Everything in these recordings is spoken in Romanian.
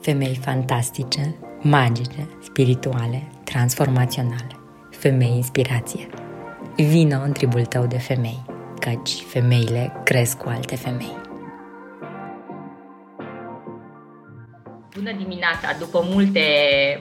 Femei fantastice, magice, spirituale, transformaționale. Femei inspirație. Vino în tribul tău de femei, căci femeile cresc cu alte femei. Bună dimineața! După multe,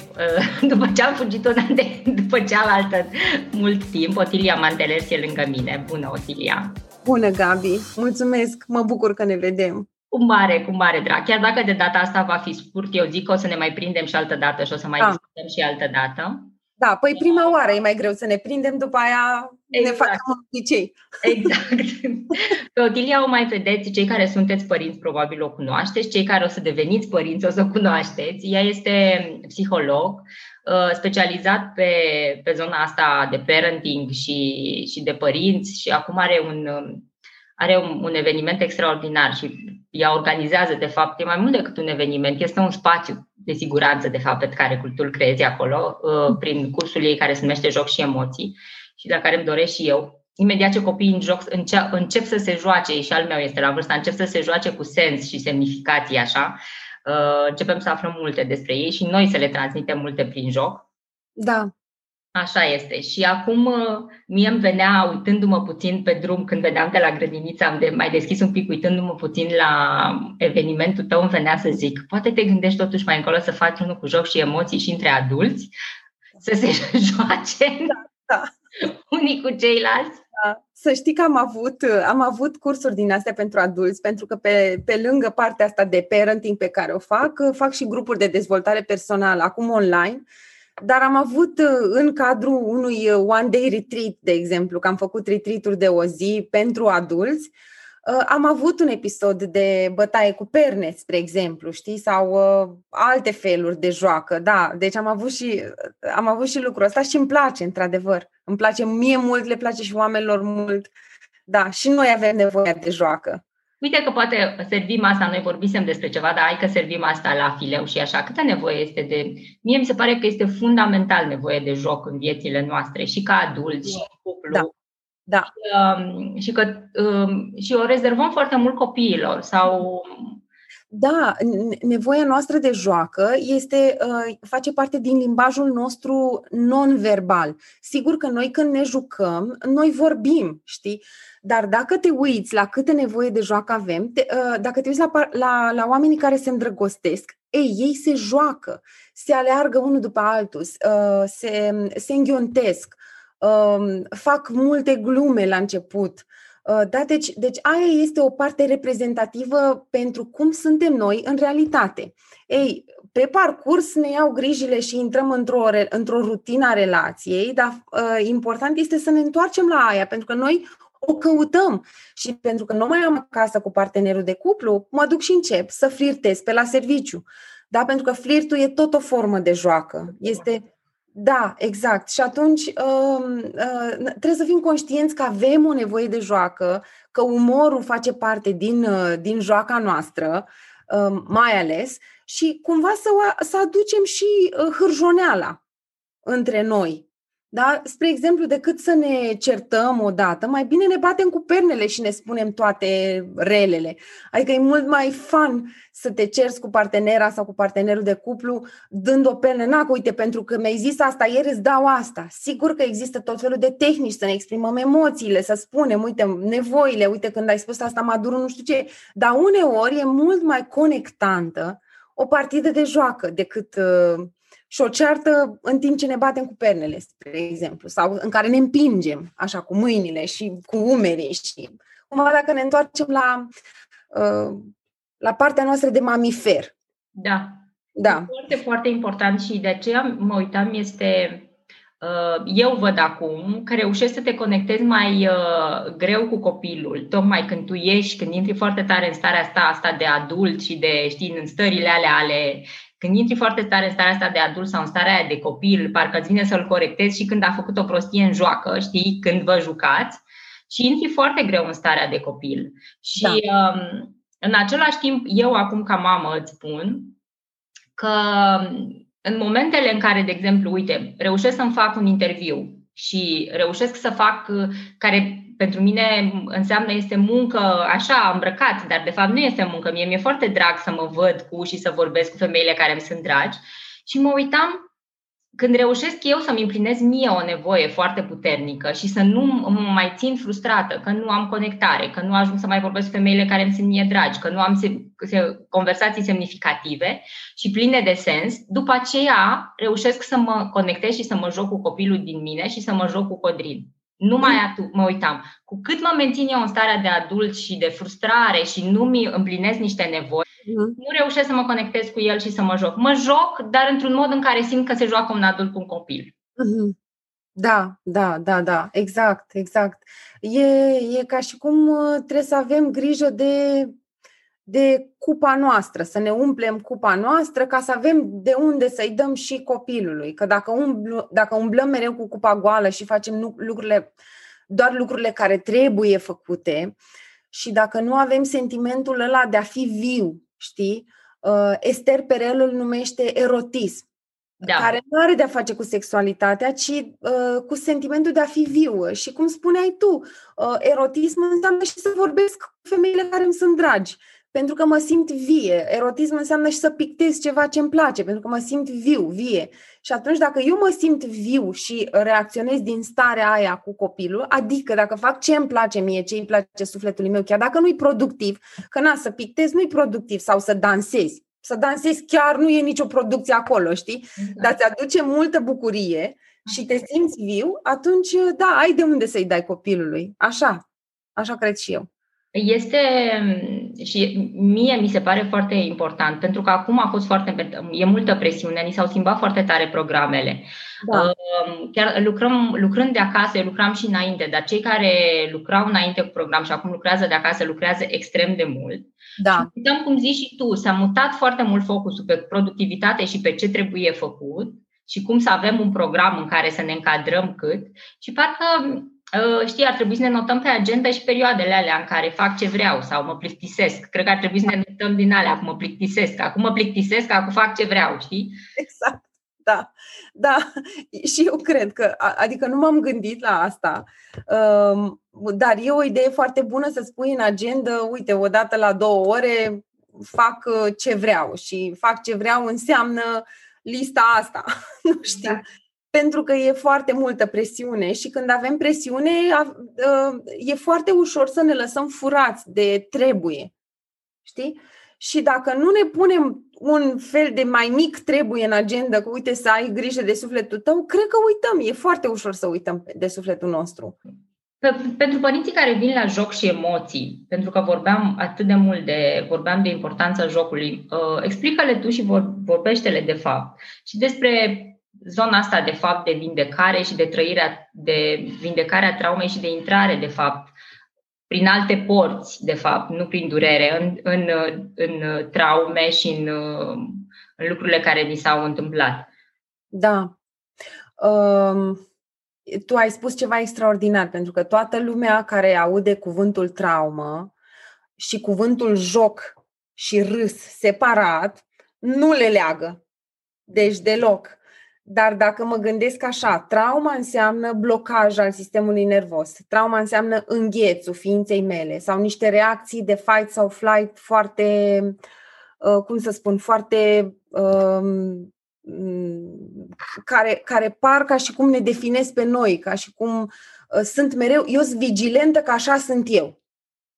uh, după ce am fugit una de, după cealaltă mult timp, Otilia Manteles e lângă mine. Bună, Otilia! Bună, Gabi! Mulțumesc! Mă bucur că ne vedem! Cu mare, cu mare drag. Chiar dacă de data asta va fi scurt, eu zic că o să ne mai prindem și altă dată și o să mai da. discutăm și altă dată. Da, păi prima oară e mai greu să ne prindem, după aia exact. ne facem obicei. Exact. Pe Otilia o mai vedeți, cei care sunteți părinți probabil o cunoașteți, cei care o să deveniți părinți o să o cunoașteți. Ea este psiholog, uh, specializat pe, pe zona asta de parenting și, și de părinți și acum are un, are un, un eveniment extraordinar și ea organizează, de fapt, e mai mult decât un eveniment, este un spațiu de siguranță, de fapt, pe care tu îl creezi acolo, uh, prin cursul ei care se numește Joc și Emoții și la care îmi doresc și eu. Imediat ce copiii în joc încep, încep să se joace, și al meu este la vârsta, încep să se joace cu sens și semnificații așa, uh, începem să aflăm multe despre ei și noi să le transmitem multe prin joc. Da. Așa este. Și acum uh, mie îmi venea, uitându-mă puțin pe drum, când vedeam de la grădiniță, am de, mai deschis un pic, uitându-mă puțin la evenimentul tău, îmi venea să zic, poate te gândești totuși mai încolo să faci unul cu joc și emoții și între adulți, să se joace da, da. unii cu ceilalți. Da. Să știi că am avut, am avut cursuri din astea pentru adulți, pentru că pe, pe lângă partea asta de parenting pe care o fac, fac și grupuri de dezvoltare personală, acum online, dar am avut uh, în cadrul unui uh, one day retreat, de exemplu, că am făcut retreat de o zi pentru adulți, uh, am avut un episod de bătaie cu perne, spre exemplu, știi, sau alte feluri de joacă, da, deci am avut și, am avut și lucrul ăsta și îmi place, într-adevăr. Îmi place mie mult, le place și oamenilor mult. Da, și noi avem nevoie de joacă. Uite că poate servim asta, noi vorbisem despre ceva, dar hai că servim asta la fileu și așa. Câtă nevoie este de... Mie mi se pare că este fundamental nevoie de joc în viețile noastre și ca adulți, și cuplu. Da. Da. Și, um, și că um, și o rezervăm foarte mult copiilor sau da, nevoia noastră de joacă este, uh, face parte din limbajul nostru non-verbal. Sigur că noi când ne jucăm, noi vorbim, știi? Dar dacă te uiți la câte nevoie de joacă avem, te, uh, dacă te uiți la, la, la oamenii care se îndrăgostesc, ei, ei se joacă, se aleargă unul după altul, uh, se, se înghiontesc, um, fac multe glume la început. Uh, da, deci, deci aia este o parte reprezentativă pentru cum suntem noi în realitate. Ei, pe parcurs ne iau grijile și intrăm într-o, într-o rutină a relației, dar uh, important este să ne întoarcem la aia, pentru că noi o căutăm. Și pentru că nu mai am acasă cu partenerul de cuplu, mă duc și încep să flirtez pe la serviciu. Da, pentru că flirtul e tot o formă de joacă. Este da, exact. Și atunci uh, uh, trebuie să fim conștienți că avem o nevoie de joacă, că umorul face parte din, uh, din joaca noastră, uh, mai ales, și cumva să, să aducem și uh, hârjoneala între noi. Da? Spre exemplu, decât să ne certăm odată, mai bine ne batem cu pernele și ne spunem toate relele. Adică e mult mai fun să te cerți cu partenera sau cu partenerul de cuplu dând o pernă. Na, uite, pentru că mi-ai zis asta ieri, îți dau asta. Sigur că există tot felul de tehnici să ne exprimăm emoțiile, să spunem, uite, nevoile, uite, când ai spus asta, mă dur nu știu ce. Dar uneori e mult mai conectantă o partidă de joacă decât... Uh, și o ceartă în timp ce ne batem cu pernele, spre exemplu, sau în care ne împingem, așa, cu mâinile și cu umerii și cumva dacă ne întoarcem la, uh, la partea noastră de mamifer. Da. Da. Foarte, foarte important și de aceea mă uitam, este uh, eu văd acum că reușești să te conectezi mai uh, greu cu copilul, tocmai când tu ieși, când intri foarte tare în starea asta, asta de adult și de, știi, în stările ale ale când intri foarte tare în starea asta de adult sau în starea aia de copil, parcă îți vine să-l corectezi și când a făcut o prostie în joacă, știi, când vă jucați, și intri foarte greu în starea de copil. Și da. um, în același timp, eu acum ca mamă îți spun că în momentele în care, de exemplu, uite, reușesc să-mi fac un interviu și reușesc să fac, care pentru mine înseamnă este muncă așa, îmbrăcat, dar de fapt nu este muncă. Mie mi-e foarte drag să mă văd cu și să vorbesc cu femeile care îmi sunt dragi. Și mă uitam când reușesc eu să-mi împlinez mie o nevoie foarte puternică și să nu mă mai țin frustrată, că nu am conectare, că nu ajung să mai vorbesc cu femeile care îmi sunt mie dragi, că nu am se, se, conversații semnificative și pline de sens, după aceea reușesc să mă conectez și să mă joc cu copilul din mine și să mă joc cu Codrin. Nu mai atu- mă uitam. Cu cât mă mențin eu în starea de adult și de frustrare și nu mi împlinesc niște nevoi, uh-huh. nu reușesc să mă conectez cu el și să mă joc. Mă joc, dar într-un mod în care simt că se joacă un adult cu un copil. Uh-huh. Da, da, da, da, exact, exact. E, e ca și cum uh, trebuie să avem grijă de de cupa noastră, să ne umplem cupa noastră ca să avem de unde să-i dăm și copilului. Că dacă, umbl, dacă umblăm mereu cu cupa goală și facem lucrurile, doar lucrurile care trebuie făcute și dacă nu avem sentimentul ăla de a fi viu, știi? Uh, Esther Perel îl numește erotism. Da. care nu are de-a face cu sexualitatea, ci uh, cu sentimentul de a fi viu. Și cum spuneai tu, uh, erotism înseamnă și să vorbesc cu femeile care îmi sunt dragi pentru că mă simt vie. Erotism înseamnă și să pictez ceva ce îmi place, pentru că mă simt viu, vie. Și atunci dacă eu mă simt viu și reacționez din starea aia cu copilul, adică dacă fac ce îmi place mie, ce îi place sufletului meu, chiar dacă nu-i productiv, că na, să pictez nu-i productiv sau să dansezi. Să dansezi chiar nu e nicio producție acolo, știi? Exact. Dar ți aduce multă bucurie și te simți viu, atunci, da, ai de unde să-i dai copilului. Așa. Așa cred și eu. Este și mie mi se pare foarte important, pentru că acum a fost foarte, e multă presiune, ni s-au schimbat foarte tare programele. Da. Uh, chiar lucrăm, lucrând de acasă, lucram și înainte, dar cei care lucrau înainte cu program și acum lucrează de acasă, lucrează extrem de mult. Da. Și uităm, cum zici și tu, s-a mutat foarte mult focusul pe productivitate și pe ce trebuie făcut și cum să avem un program în care să ne încadrăm cât. Și parcă Uh, știi, ar trebui să ne notăm pe agenda și perioadele alea în care fac ce vreau sau mă plictisesc. Cred că ar trebui să ne notăm din alea, acum mă plictisesc, acum mă plictisesc, acum fac ce vreau, știi? Exact, da. Da, și eu cred că, adică nu m-am gândit la asta, um, dar e o idee foarte bună să spui în agenda, uite, odată la două ore fac uh, ce vreau și fac ce vreau înseamnă lista asta, nu știu. Da pentru că e foarte multă presiune și când avem presiune e foarte ușor să ne lăsăm furați de trebuie. Știi? Și dacă nu ne punem un fel de mai mic trebuie în agenda, că uite să ai grijă de sufletul tău, cred că uităm. E foarte ușor să uităm de sufletul nostru. Pentru părinții care vin la joc și emoții, pentru că vorbeam atât de mult de, vorbeam de importanța jocului, uh, explică-le tu și vorbește-le de fapt și despre zona asta, de fapt, de vindecare și de trăirea, de vindecarea traumei și de intrare, de fapt, prin alte porți, de fapt, nu prin durere, în, în, în traume și în, în lucrurile care ni s-au întâmplat. Da. Um, tu ai spus ceva extraordinar, pentru că toată lumea care aude cuvântul traumă și cuvântul joc și râs separat, nu le leagă. Deci deloc. Dar dacă mă gândesc așa, trauma înseamnă blocaj al sistemului nervos, trauma înseamnă înghețul ființei mele sau niște reacții de fight sau flight foarte, uh, cum să spun, foarte um, care, care par ca și cum ne definesc pe noi, ca și cum uh, sunt mereu, eu sunt vigilentă că așa sunt eu.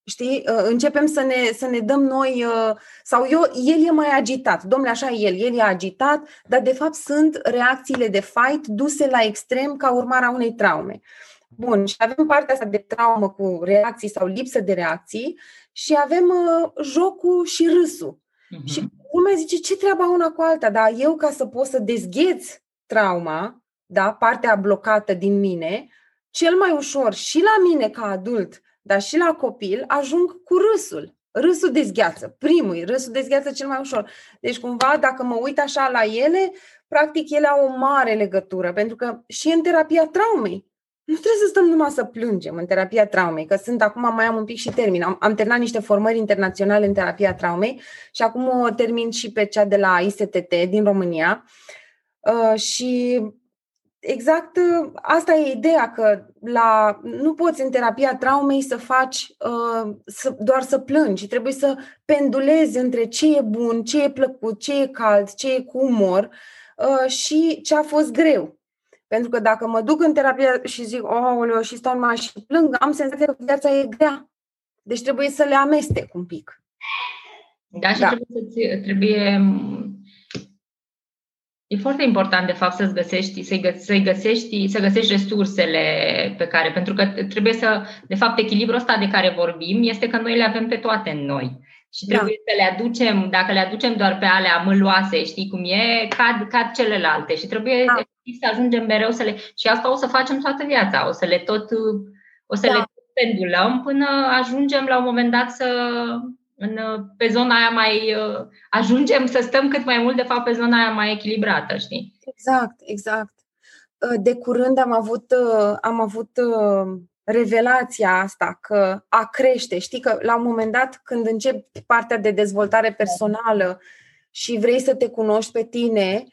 Știi? Uh, începem să ne, să ne dăm noi, uh, sau eu, el e mai agitat, domnule, așa el, el e agitat, dar de fapt sunt reacțiile de fight duse la extrem ca urmare a unei traume. Bun, și avem partea asta de traumă cu reacții sau lipsă de reacții și avem uh, jocul și râsul. Uh-huh. Și lumea zice, ce treaba una cu alta? Dar eu, ca să pot să dezgheț trauma, da, partea blocată din mine, cel mai ușor și la mine ca adult, dar și la copil, ajung cu râsul. Râsul dezgheață. Primul, râsul dezgheață cel mai ușor. Deci, cumva, dacă mă uit așa la ele, practic ele au o mare legătură, pentru că și în terapia traumei, nu trebuie să stăm numai să plângem în terapia traumei, că sunt acum, mai am un pic și termin. Am, am terminat niște formări internaționale în terapia traumei și acum o termin și pe cea de la ISTT din România. Uh, și exact uh, asta e ideea, că la, nu poți în terapia traumei să faci uh, să, doar să plângi, trebuie să pendulezi între ce e bun, ce e plăcut, ce e cald, ce e cu umor uh, și ce a fost greu. Pentru că dacă mă duc în terapia și zic, oh, și stau numai și plâng, am senzația că viața e grea. Deci trebuie să le amestec un pic. Da, și da. trebuie, să trebuie E foarte important, de fapt, să-ți găsești, să-i, gă- să-i găsești, să găsești resursele pe care, pentru că trebuie să, de fapt, echilibrul ăsta de care vorbim este că noi le avem pe toate în noi. Și da. trebuie da. să le aducem, dacă le aducem doar pe alea mâloase, știi cum e, cad, cad celelalte. Și trebuie da. să ajungem mereu să le... Și asta o să facem toată viața, o să le tot, o să da. le tot pendulăm până ajungem la un moment dat să, în, pe zona aia mai uh, ajungem să stăm cât mai mult, de fapt, pe zona aia mai echilibrată, știi? Exact, exact. Uh, de curând am avut, uh, am avut revelația asta că a crește. Știi că la un moment dat, când începi partea de dezvoltare personală și vrei să te cunoști pe tine,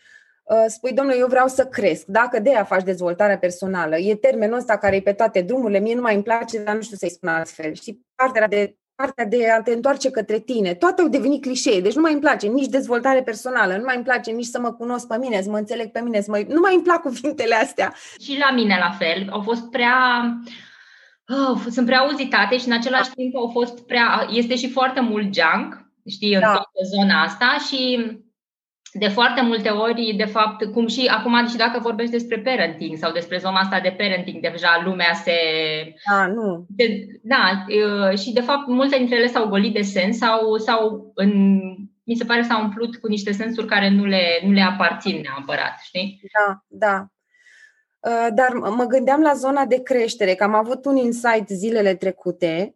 spui, domnule, eu vreau să cresc. Dacă de aia faci dezvoltarea personală, e termenul ăsta care e pe toate drumurile, mie nu mai îmi place, dar nu știu să-i spun altfel. Știi, partea de partea de a te întoarce către tine. Toate au devenit clișee, deci nu mai îmi place nici dezvoltare personală, nu mai îmi place nici să mă cunosc pe mine, să mă înțeleg pe mine, să mă... nu mai îmi plac cuvintele astea. Și la mine la fel, au fost prea oh, sunt prea auzitate și în același timp au fost prea este și foarte mult junk, știi, în da. toată zona asta și de foarte multe ori, de fapt, cum și acum, și dacă vorbești despre parenting sau despre zona asta de parenting, deja lumea se. Da, nu. De, da, și de fapt, multe dintre ele s-au golit de sens sau, sau în, mi se pare s-au umplut cu niște sensuri care nu le, nu le aparțin neapărat, știi? Da, da. Dar mă gândeam la zona de creștere, că am avut un insight zilele trecute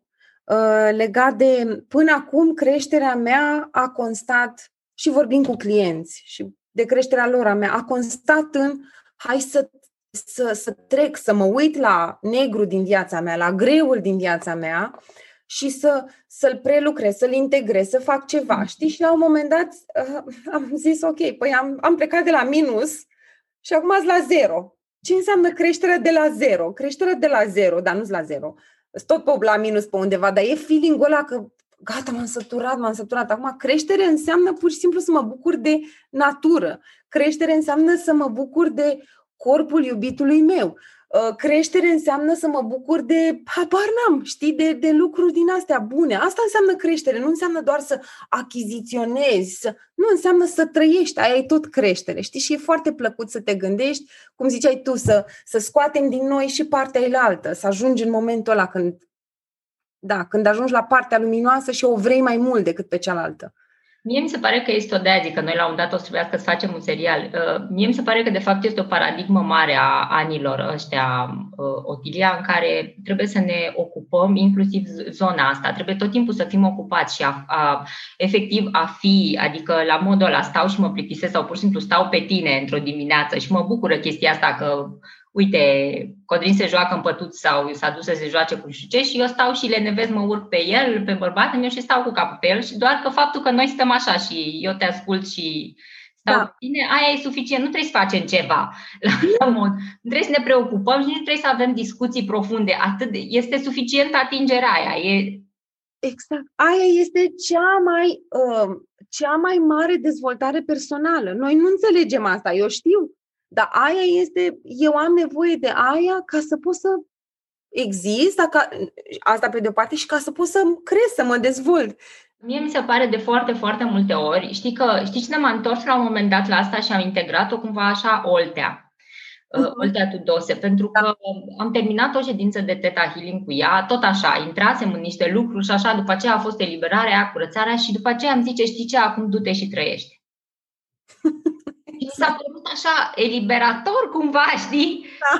legat de până acum creșterea mea a constat și vorbim cu clienți și de creșterea lor a mea, a constat în hai să, să, să trec, să mă uit la negru din viața mea, la greul din viața mea și să, să-l prelucrez, să-l integrez, să fac ceva, știi? Și la un moment dat uh, am zis, ok, păi am, am plecat de la minus și acum azi la zero. Ce înseamnă creșterea de la zero? Creșterea de la zero, dar nu la zero. Tot pe la minus pe undeva, dar e feeling-ul ăla că gata, m-am săturat, m-am săturat. Acum, creștere înseamnă pur și simplu să mă bucur de natură. Creștere înseamnă să mă bucur de corpul iubitului meu. Uh, creștere înseamnă să mă bucur de, habar n-am, știi, de, de lucruri din astea bune. Asta înseamnă creștere, nu înseamnă doar să achiziționezi, să, nu înseamnă să trăiești, aia e tot creștere, știi? Și e foarte plăcut să te gândești, cum ziceai tu, să, să scoatem din noi și partea elaltă, să ajungi în momentul ăla când da, când ajungi la partea luminoasă și o vrei mai mult decât pe cealaltă. Mie mi se pare că este o de adică noi la un dat o să trebuiască să facem un serial. Uh, mie mi se pare că de fapt este o paradigmă mare a anilor ăștia, uh, Otilia, în care trebuie să ne ocupăm inclusiv zona asta. Trebuie tot timpul să fim ocupați și a, a, efectiv a fi, adică la modul ăla stau și mă plictisesc sau pur și simplu stau pe tine într-o dimineață și mă bucură chestia asta că uite, Codrin se joacă în pătut sau s-a dus să se joace cu știu ce și eu stau și le nevez, mă urc pe el, pe bărbatul meu și stau cu capul pe el și doar că faptul că noi stăm așa și eu te ascult și stau da. bine, aia e suficient, nu trebuie să facem ceva la mod. Nu trebuie să ne preocupăm și nu trebuie să avem discuții profunde. Atât este suficient atingerea aia. E... Exact. Aia este cea mai, uh, cea mai mare dezvoltare personală. Noi nu înțelegem asta. Eu știu dar aia este, eu am nevoie de aia ca să pot să exist, ca, asta pe de o parte, și ca să pot să cresc, să mă dezvolt. Mie mi se pare de foarte, foarte multe ori, știi că, știi cine m-a întors la un moment dat la asta și am integrat-o cumva așa, Oltea. Uh-huh. Oltea Tudose, pentru că da. am terminat o ședință de Teta Healing cu ea, tot așa, intrasem în niște lucruri și așa, după aceea a fost eliberarea, curățarea și după aceea am zice, știi ce, acum du-te și trăiești. mi s-a părut așa eliberator cumva, știi? Da.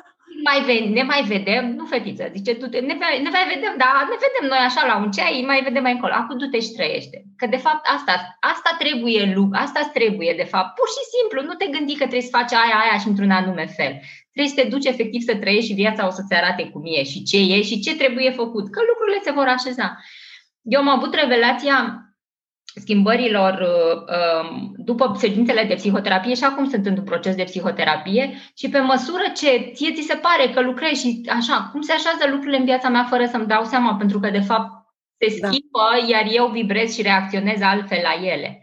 Mai ve- ne mai vedem, nu fetiță, zice, tu ne, ne mai vedem, da, ne vedem noi așa la un ceai, mai vedem mai încolo, acum du-te și trăiește. Că de fapt asta, asta trebuie, asta trebuie de fapt, pur și simplu, nu te gândi că trebuie să faci aia, aia și într-un anume fel. Trebuie să te duci efectiv să trăiești și viața o să-ți arate cum e și ce e și ce trebuie făcut, că lucrurile se vor așeza. Eu am avut revelația schimbărilor um, după sedințele de psihoterapie și acum sunt într-un proces de psihoterapie și pe măsură ce ție ți se pare că lucrezi și așa, cum se așează lucrurile în viața mea fără să-mi dau seama, pentru că de fapt se da. schimbă, da. iar eu vibrez și reacționez altfel la ele.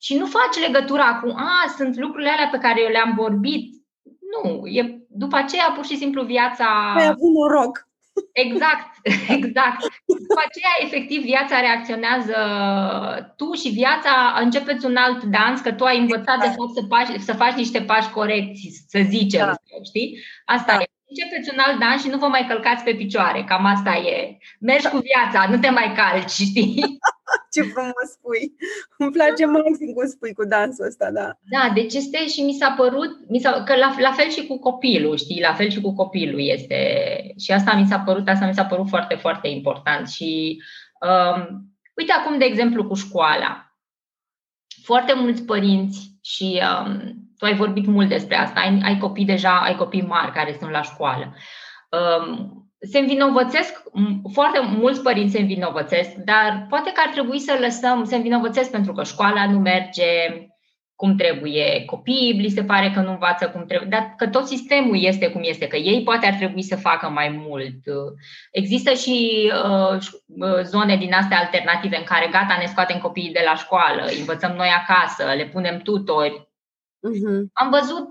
Și nu faci legătura cu, a, sunt lucrurile alea pe care eu le-am vorbit. Nu, e după aceea pur și simplu viața... Ai avut noroc. Exact, exact. După aceea, efectiv, viața reacționează tu și viața începeți un alt dans, că tu ai învățat exact. de fapt să, faci, să faci niște pași corecți, să zicem, da. știi? Asta da. e. Începeți un alt dans și nu vă mai călcați pe picioare, cam asta e. Mergi cu viața, nu te mai calci, știi? Ce frumos spui! Îmi place maxim cum spui cu dansul ăsta, da. Da, deci este și mi s-a părut, mi s-a, că la, la fel și cu copilul, știi, la fel și cu copilul este. Și asta mi s-a părut, asta mi s-a părut foarte, foarte important. Și um, uite acum, de exemplu, cu școala. Foarte mulți părinți și um, tu ai vorbit mult despre asta, ai, ai copii deja, ai copii mari care sunt la școală. Um, se învinovățesc, foarte mulți părinți se învinovățesc, dar poate că ar trebui să lăsăm, se învinovățesc pentru că școala nu merge cum trebuie, copiii li se pare că nu învață cum trebuie, dar că tot sistemul este cum este, că ei poate ar trebui să facă mai mult. Există și uh, uh zone din astea alternative în care gata, ne scoatem copiii de la școală, învățăm noi acasă, le punem tutori. Uh-huh. Am văzut,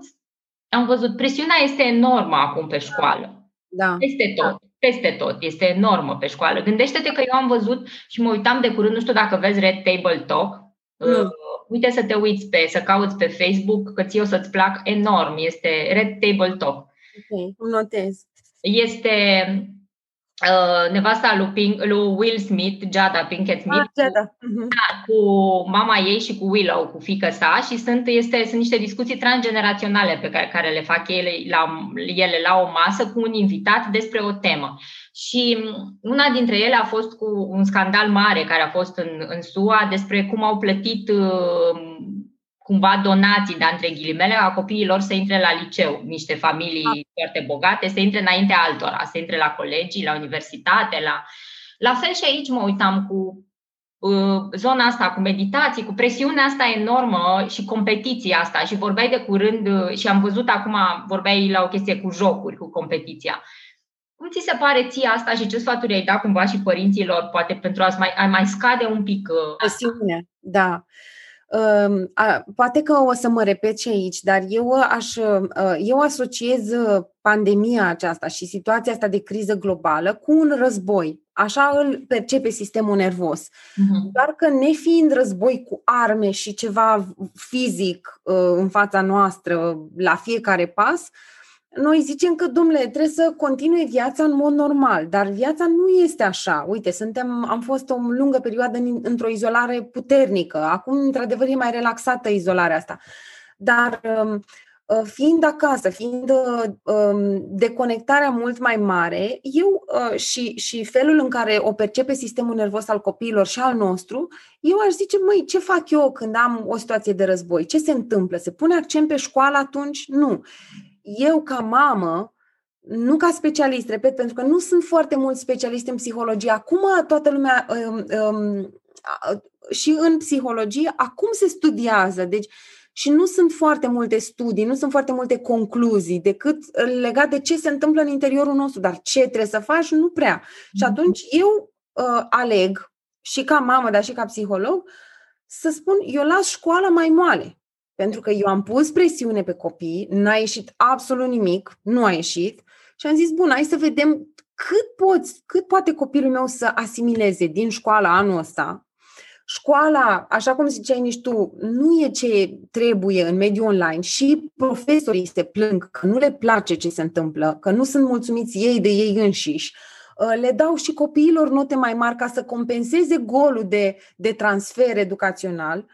am văzut, presiunea este enormă acum pe școală. Da. Peste tot. Peste tot. Este enormă pe școală. Gândește-te că eu am văzut și mă uitam de curând, nu știu dacă vezi Red Table Talk. Uh, uite să te uiți pe, să cauți pe Facebook, că ție o să-ți plac enorm. Este Red Table Talk. Ok, notez. Este uh, nevasta lui, Pink, lui Will Smith, Jada Pinkett Smith, ah, Jada. Uh-huh. cu mama ei și cu Willow, cu fică sa și sunt, este, sunt niște discuții transgeneraționale pe care, care le fac ele la, ele la o masă cu un invitat despre o temă. Și una dintre ele a fost cu un scandal mare care a fost în, în SUA despre cum au plătit uh, cumva donații, dar între ghilimele, a copiilor să intre la liceu, niște familii ah. foarte bogate, să intre înainte altora, să intre la colegii, la universitate, la... La fel și aici mă uitam cu uh, zona asta cu meditații, cu presiunea asta enormă și competiția asta și vorbeai de curând uh, și am văzut acum, vorbeai la o chestie cu jocuri, cu competiția. Cum ți se pare ție asta și ce sfaturi ai dat cumva și părinților, poate pentru a mai, a mai scade un pic? Uh, Presiune, da. Poate că o să mă repet și aici, dar eu, aș, uh, eu asociez uh, pandemia aceasta și situația asta de criză globală cu un război. Așa îl percepe sistemul nervos. Uh-huh. Doar că nefiind război cu arme și ceva fizic uh, în fața noastră la fiecare pas, noi zicem că, domnule, trebuie să continue viața în mod normal, dar viața nu este așa. Uite, suntem, am fost o lungă perioadă într-o izolare puternică. Acum, într-adevăr, e mai relaxată izolarea asta. Dar um, uh, fiind acasă, fiind uh, um, deconectarea mult mai mare, eu uh, și, și felul în care o percepe sistemul nervos al copiilor și al nostru, eu aș zice, măi, ce fac eu când am o situație de război? Ce se întâmplă? Se pune accent pe școală atunci? Nu eu ca mamă, nu ca specialist, repet, pentru că nu sunt foarte mulți specialiști în psihologie. Acum toată lumea um, um, și în psihologie, acum se studiază. Deci și nu sunt foarte multe studii, nu sunt foarte multe concluzii decât legat de ce se întâmplă în interiorul nostru, dar ce trebuie să faci, nu prea. Mm-hmm. Și atunci eu uh, aleg, și ca mamă, dar și ca psiholog, să spun, eu las școala mai moale. Pentru că eu am pus presiune pe copii, n-a ieșit absolut nimic, nu a ieșit și am zis, bun, hai să vedem cât poți, cât poate copilul meu să asimileze din școala anul ăsta. Școala, așa cum ziceai nici tu, nu e ce trebuie în mediul online și profesorii se plâng că nu le place ce se întâmplă, că nu sunt mulțumiți ei de ei înșiși. Uh, le dau și copiilor note mai mari ca să compenseze golul de, de transfer educațional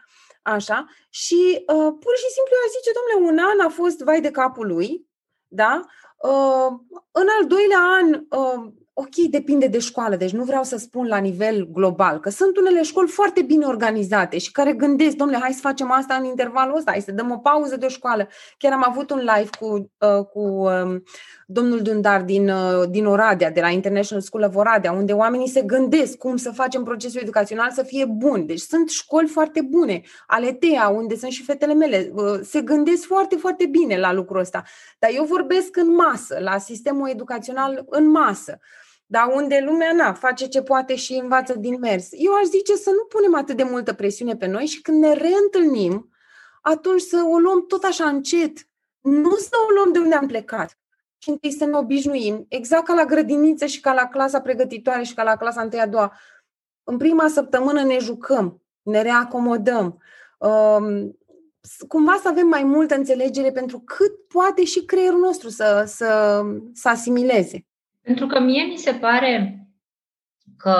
Așa. Și uh, pur și simplu ar zice, domnule, un an a fost vai de capul lui, da? Uh, în al doilea an uh, ok, depinde de școală, deci nu vreau să spun la nivel global, că sunt unele școli foarte bine organizate și care gândesc, domnule, hai să facem asta în intervalul ăsta, hai să dăm o pauză de o școală. Chiar am avut un live cu, uh, cu um, domnul Dundar din, uh, din Oradea, de la International School of Oradea, unde oamenii se gândesc cum să facem procesul educațional să fie bun. Deci sunt școli foarte bune, ale TEA, unde sunt și fetele mele, uh, se gândesc foarte, foarte bine la lucrul ăsta. Dar eu vorbesc în masă, la sistemul educațional în masă dar unde lumea na, face ce poate și învață din mers. Eu aș zice să nu punem atât de multă presiune pe noi și când ne reîntâlnim, atunci să o luăm tot așa încet. Nu să o luăm de unde am plecat, ci întâi să ne obișnuim, exact ca la grădiniță și ca la clasa pregătitoare și ca la clasa întâi a doua. În prima săptămână ne jucăm, ne reacomodăm, um, cumva să avem mai multă înțelegere pentru cât poate și creierul nostru să, să, să asimileze. Pentru că mie mi se pare că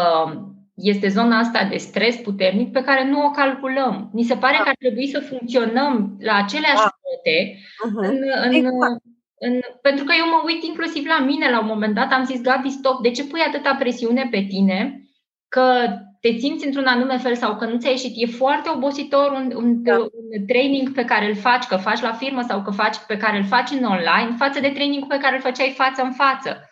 este zona asta de stres puternic pe care nu o calculăm. Mi se pare da. că ar trebui să funcționăm la aceleași da. cote uh-huh. în, în, exact. în, pentru că eu mă uit inclusiv la mine la un moment dat, am zis, Gabi, stop, de ce pui atâta presiune pe tine că te simți într-un anume fel sau că nu ți-a ieșit. E foarte obositor un, un, da. un training pe care îl faci, că faci la firmă sau că faci pe care îl faci în online, față de trainingul pe care îl făceai față în față.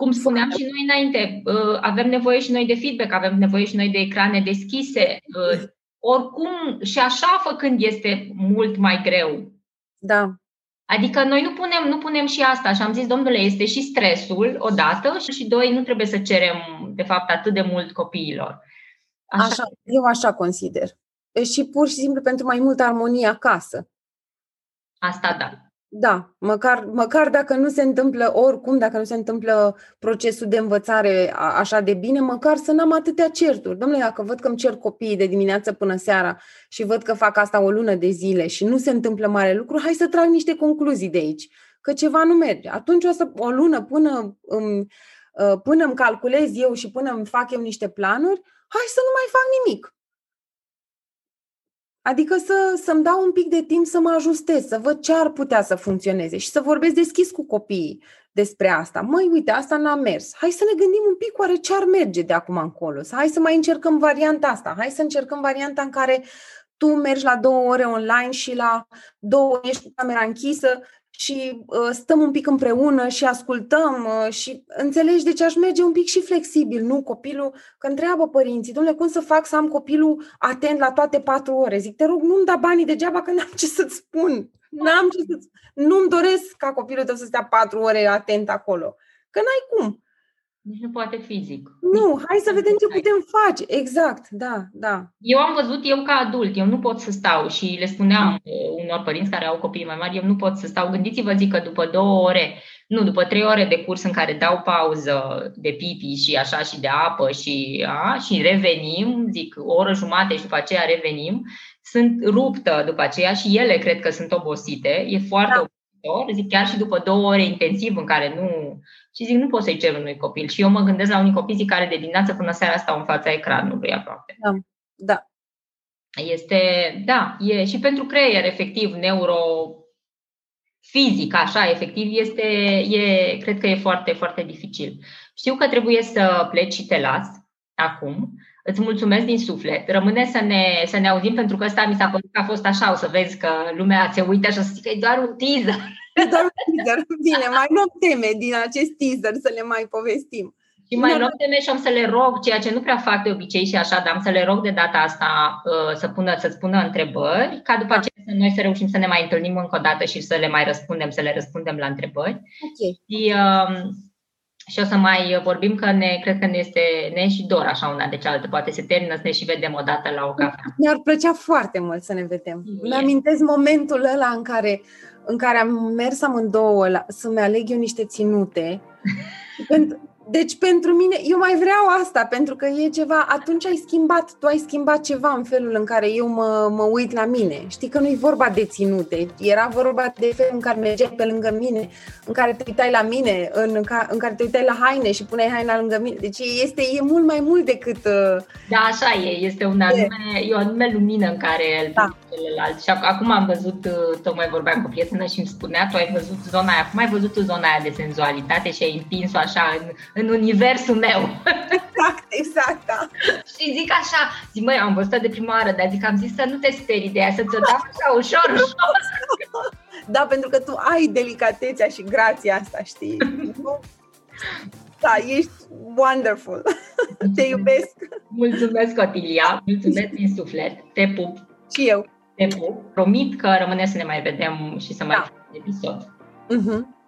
Cum spuneam și noi înainte, uh, avem nevoie și noi de feedback, avem nevoie și noi de ecrane deschise. Uh, oricum, și așa făcând este mult mai greu. Da. Adică noi nu punem, nu punem și asta și am zis, domnule, este și stresul odată și doi, nu trebuie să cerem, de fapt, atât de mult copiilor. Așa, așa eu așa consider. Și pur și simplu pentru mai multă armonie acasă. Asta da. Da, măcar, măcar dacă nu se întâmplă oricum, dacă nu se întâmplă procesul de învățare a, așa de bine, măcar să n-am atâtea certuri. Domnule, dacă văd că îmi cer copiii de dimineață până seara și văd că fac asta o lună de zile și nu se întâmplă mare lucru, hai să trag niște concluzii de aici, că ceva nu merge. Atunci o să o lună până îmi, ă, până îmi calculez eu și până îmi fac eu niște planuri, hai să nu mai fac nimic. Adică să, să-mi dau un pic de timp să mă ajustez, să văd ce ar putea să funcționeze și să vorbesc deschis cu copiii despre asta. Măi, uite, asta n-a mers. Hai să ne gândim un pic oare ce ar merge de acum încolo. Hai să mai încercăm varianta asta. Hai să încercăm varianta în care tu mergi la două ore online și la două ești cu camera închisă și uh, stăm un pic împreună și ascultăm uh, și înțelegi, deci aș merge un pic și flexibil, nu copilul, că întreabă părinții, domnule, cum să fac să am copilul atent la toate patru ore? Zic, te rog, nu-mi da banii degeaba că n-am ce să-ți spun. N-am ce să Nu-mi doresc ca copilul tău să stea patru ore atent acolo. Că n-ai cum. Nici nu poate fizic. Nu, Nici hai să vedem ce putem face. Exact, da, da. Eu am văzut, eu ca adult, eu nu pot să stau și le spuneam da. Uh, unor părinți care au copii mai mari, eu nu pot să stau. Gândiți-vă, zic că după două ore, nu, după trei ore de curs în care dau pauză de pipi și așa și de apă și, a, și revenim, zic o oră jumate și după aceea revenim, sunt ruptă după aceea și ele cred că sunt obosite. E foarte da. obositor, zic chiar și după două ore intensiv în care nu și zic, nu pot să-i cer unui copil. Și eu mă gândesc la unii copii care de dimineață până seara stau în fața ecranului aproape. Da, da. Este, da, e și pentru creier, efectiv, neuro fizic, așa, efectiv, este, e, cred că e foarte, foarte dificil. Știu că trebuie să pleci și te las acum. Îți mulțumesc din suflet. Rămâne să ne, să ne auzim pentru că ăsta mi s-a părut că a fost așa. O să vezi că lumea se uită și o să zică că e doar un teaser. Doar un teaser. Bine, mai luăm teme din acest teaser să le mai povestim. Și mai luăm teme și am să le rog, ceea ce nu prea fac de obicei și așa, dar am să le rog de data asta uh, să pună, să-ți pună întrebări, ca după aceea să noi să reușim să ne mai întâlnim încă o dată și să le mai răspundem, să le răspundem la întrebări. Okay. Și, uh, și o să mai vorbim că ne, cred că ne este ne și dor așa una de cealaltă. Poate se termină să ne și vedem o dată la o cafea. Mi-ar plăcea foarte mult să ne vedem. Mi-amintesc momentul ăla în care în care am mers amândouă la, să-mi aleg eu niște ținute. pentru, deci pentru mine, eu mai vreau asta, pentru că e ceva, atunci ai schimbat, tu ai schimbat ceva în felul în care eu mă, mă uit la mine. Știi că nu-i vorba de ținute, era vorba de felul în care mergeai pe lângă mine, în care te uitai la mine, în, ca, în care te uitai la haine și puneai haina lângă mine. Deci este, e mult mai mult decât... Uh, da, așa e, este un anume, e, e o anume lumină în care îl da celălalt. Și acum am văzut, uh, tocmai vorbeam cu o prietenă și îmi spunea, tu ai văzut zona aia, cum ai văzut tu zona aia de senzualitate și ai împins-o așa în, în universul meu. Exact, exact, da. și zic așa, zic, măi, am văzut de prima oară, dar zic, am zis să nu te sperii de ea, să ți-o dau așa ușor, ușor. Da, pentru că tu ai delicatețea și grația asta, știi? Da, ești wonderful. Te iubesc. Mulțumesc, Otilia. Mulțumesc din suflet. Te pup. Și eu. Te pup. Promit că rămâne să ne mai vedem și să mai da. facem episod. Uh-huh.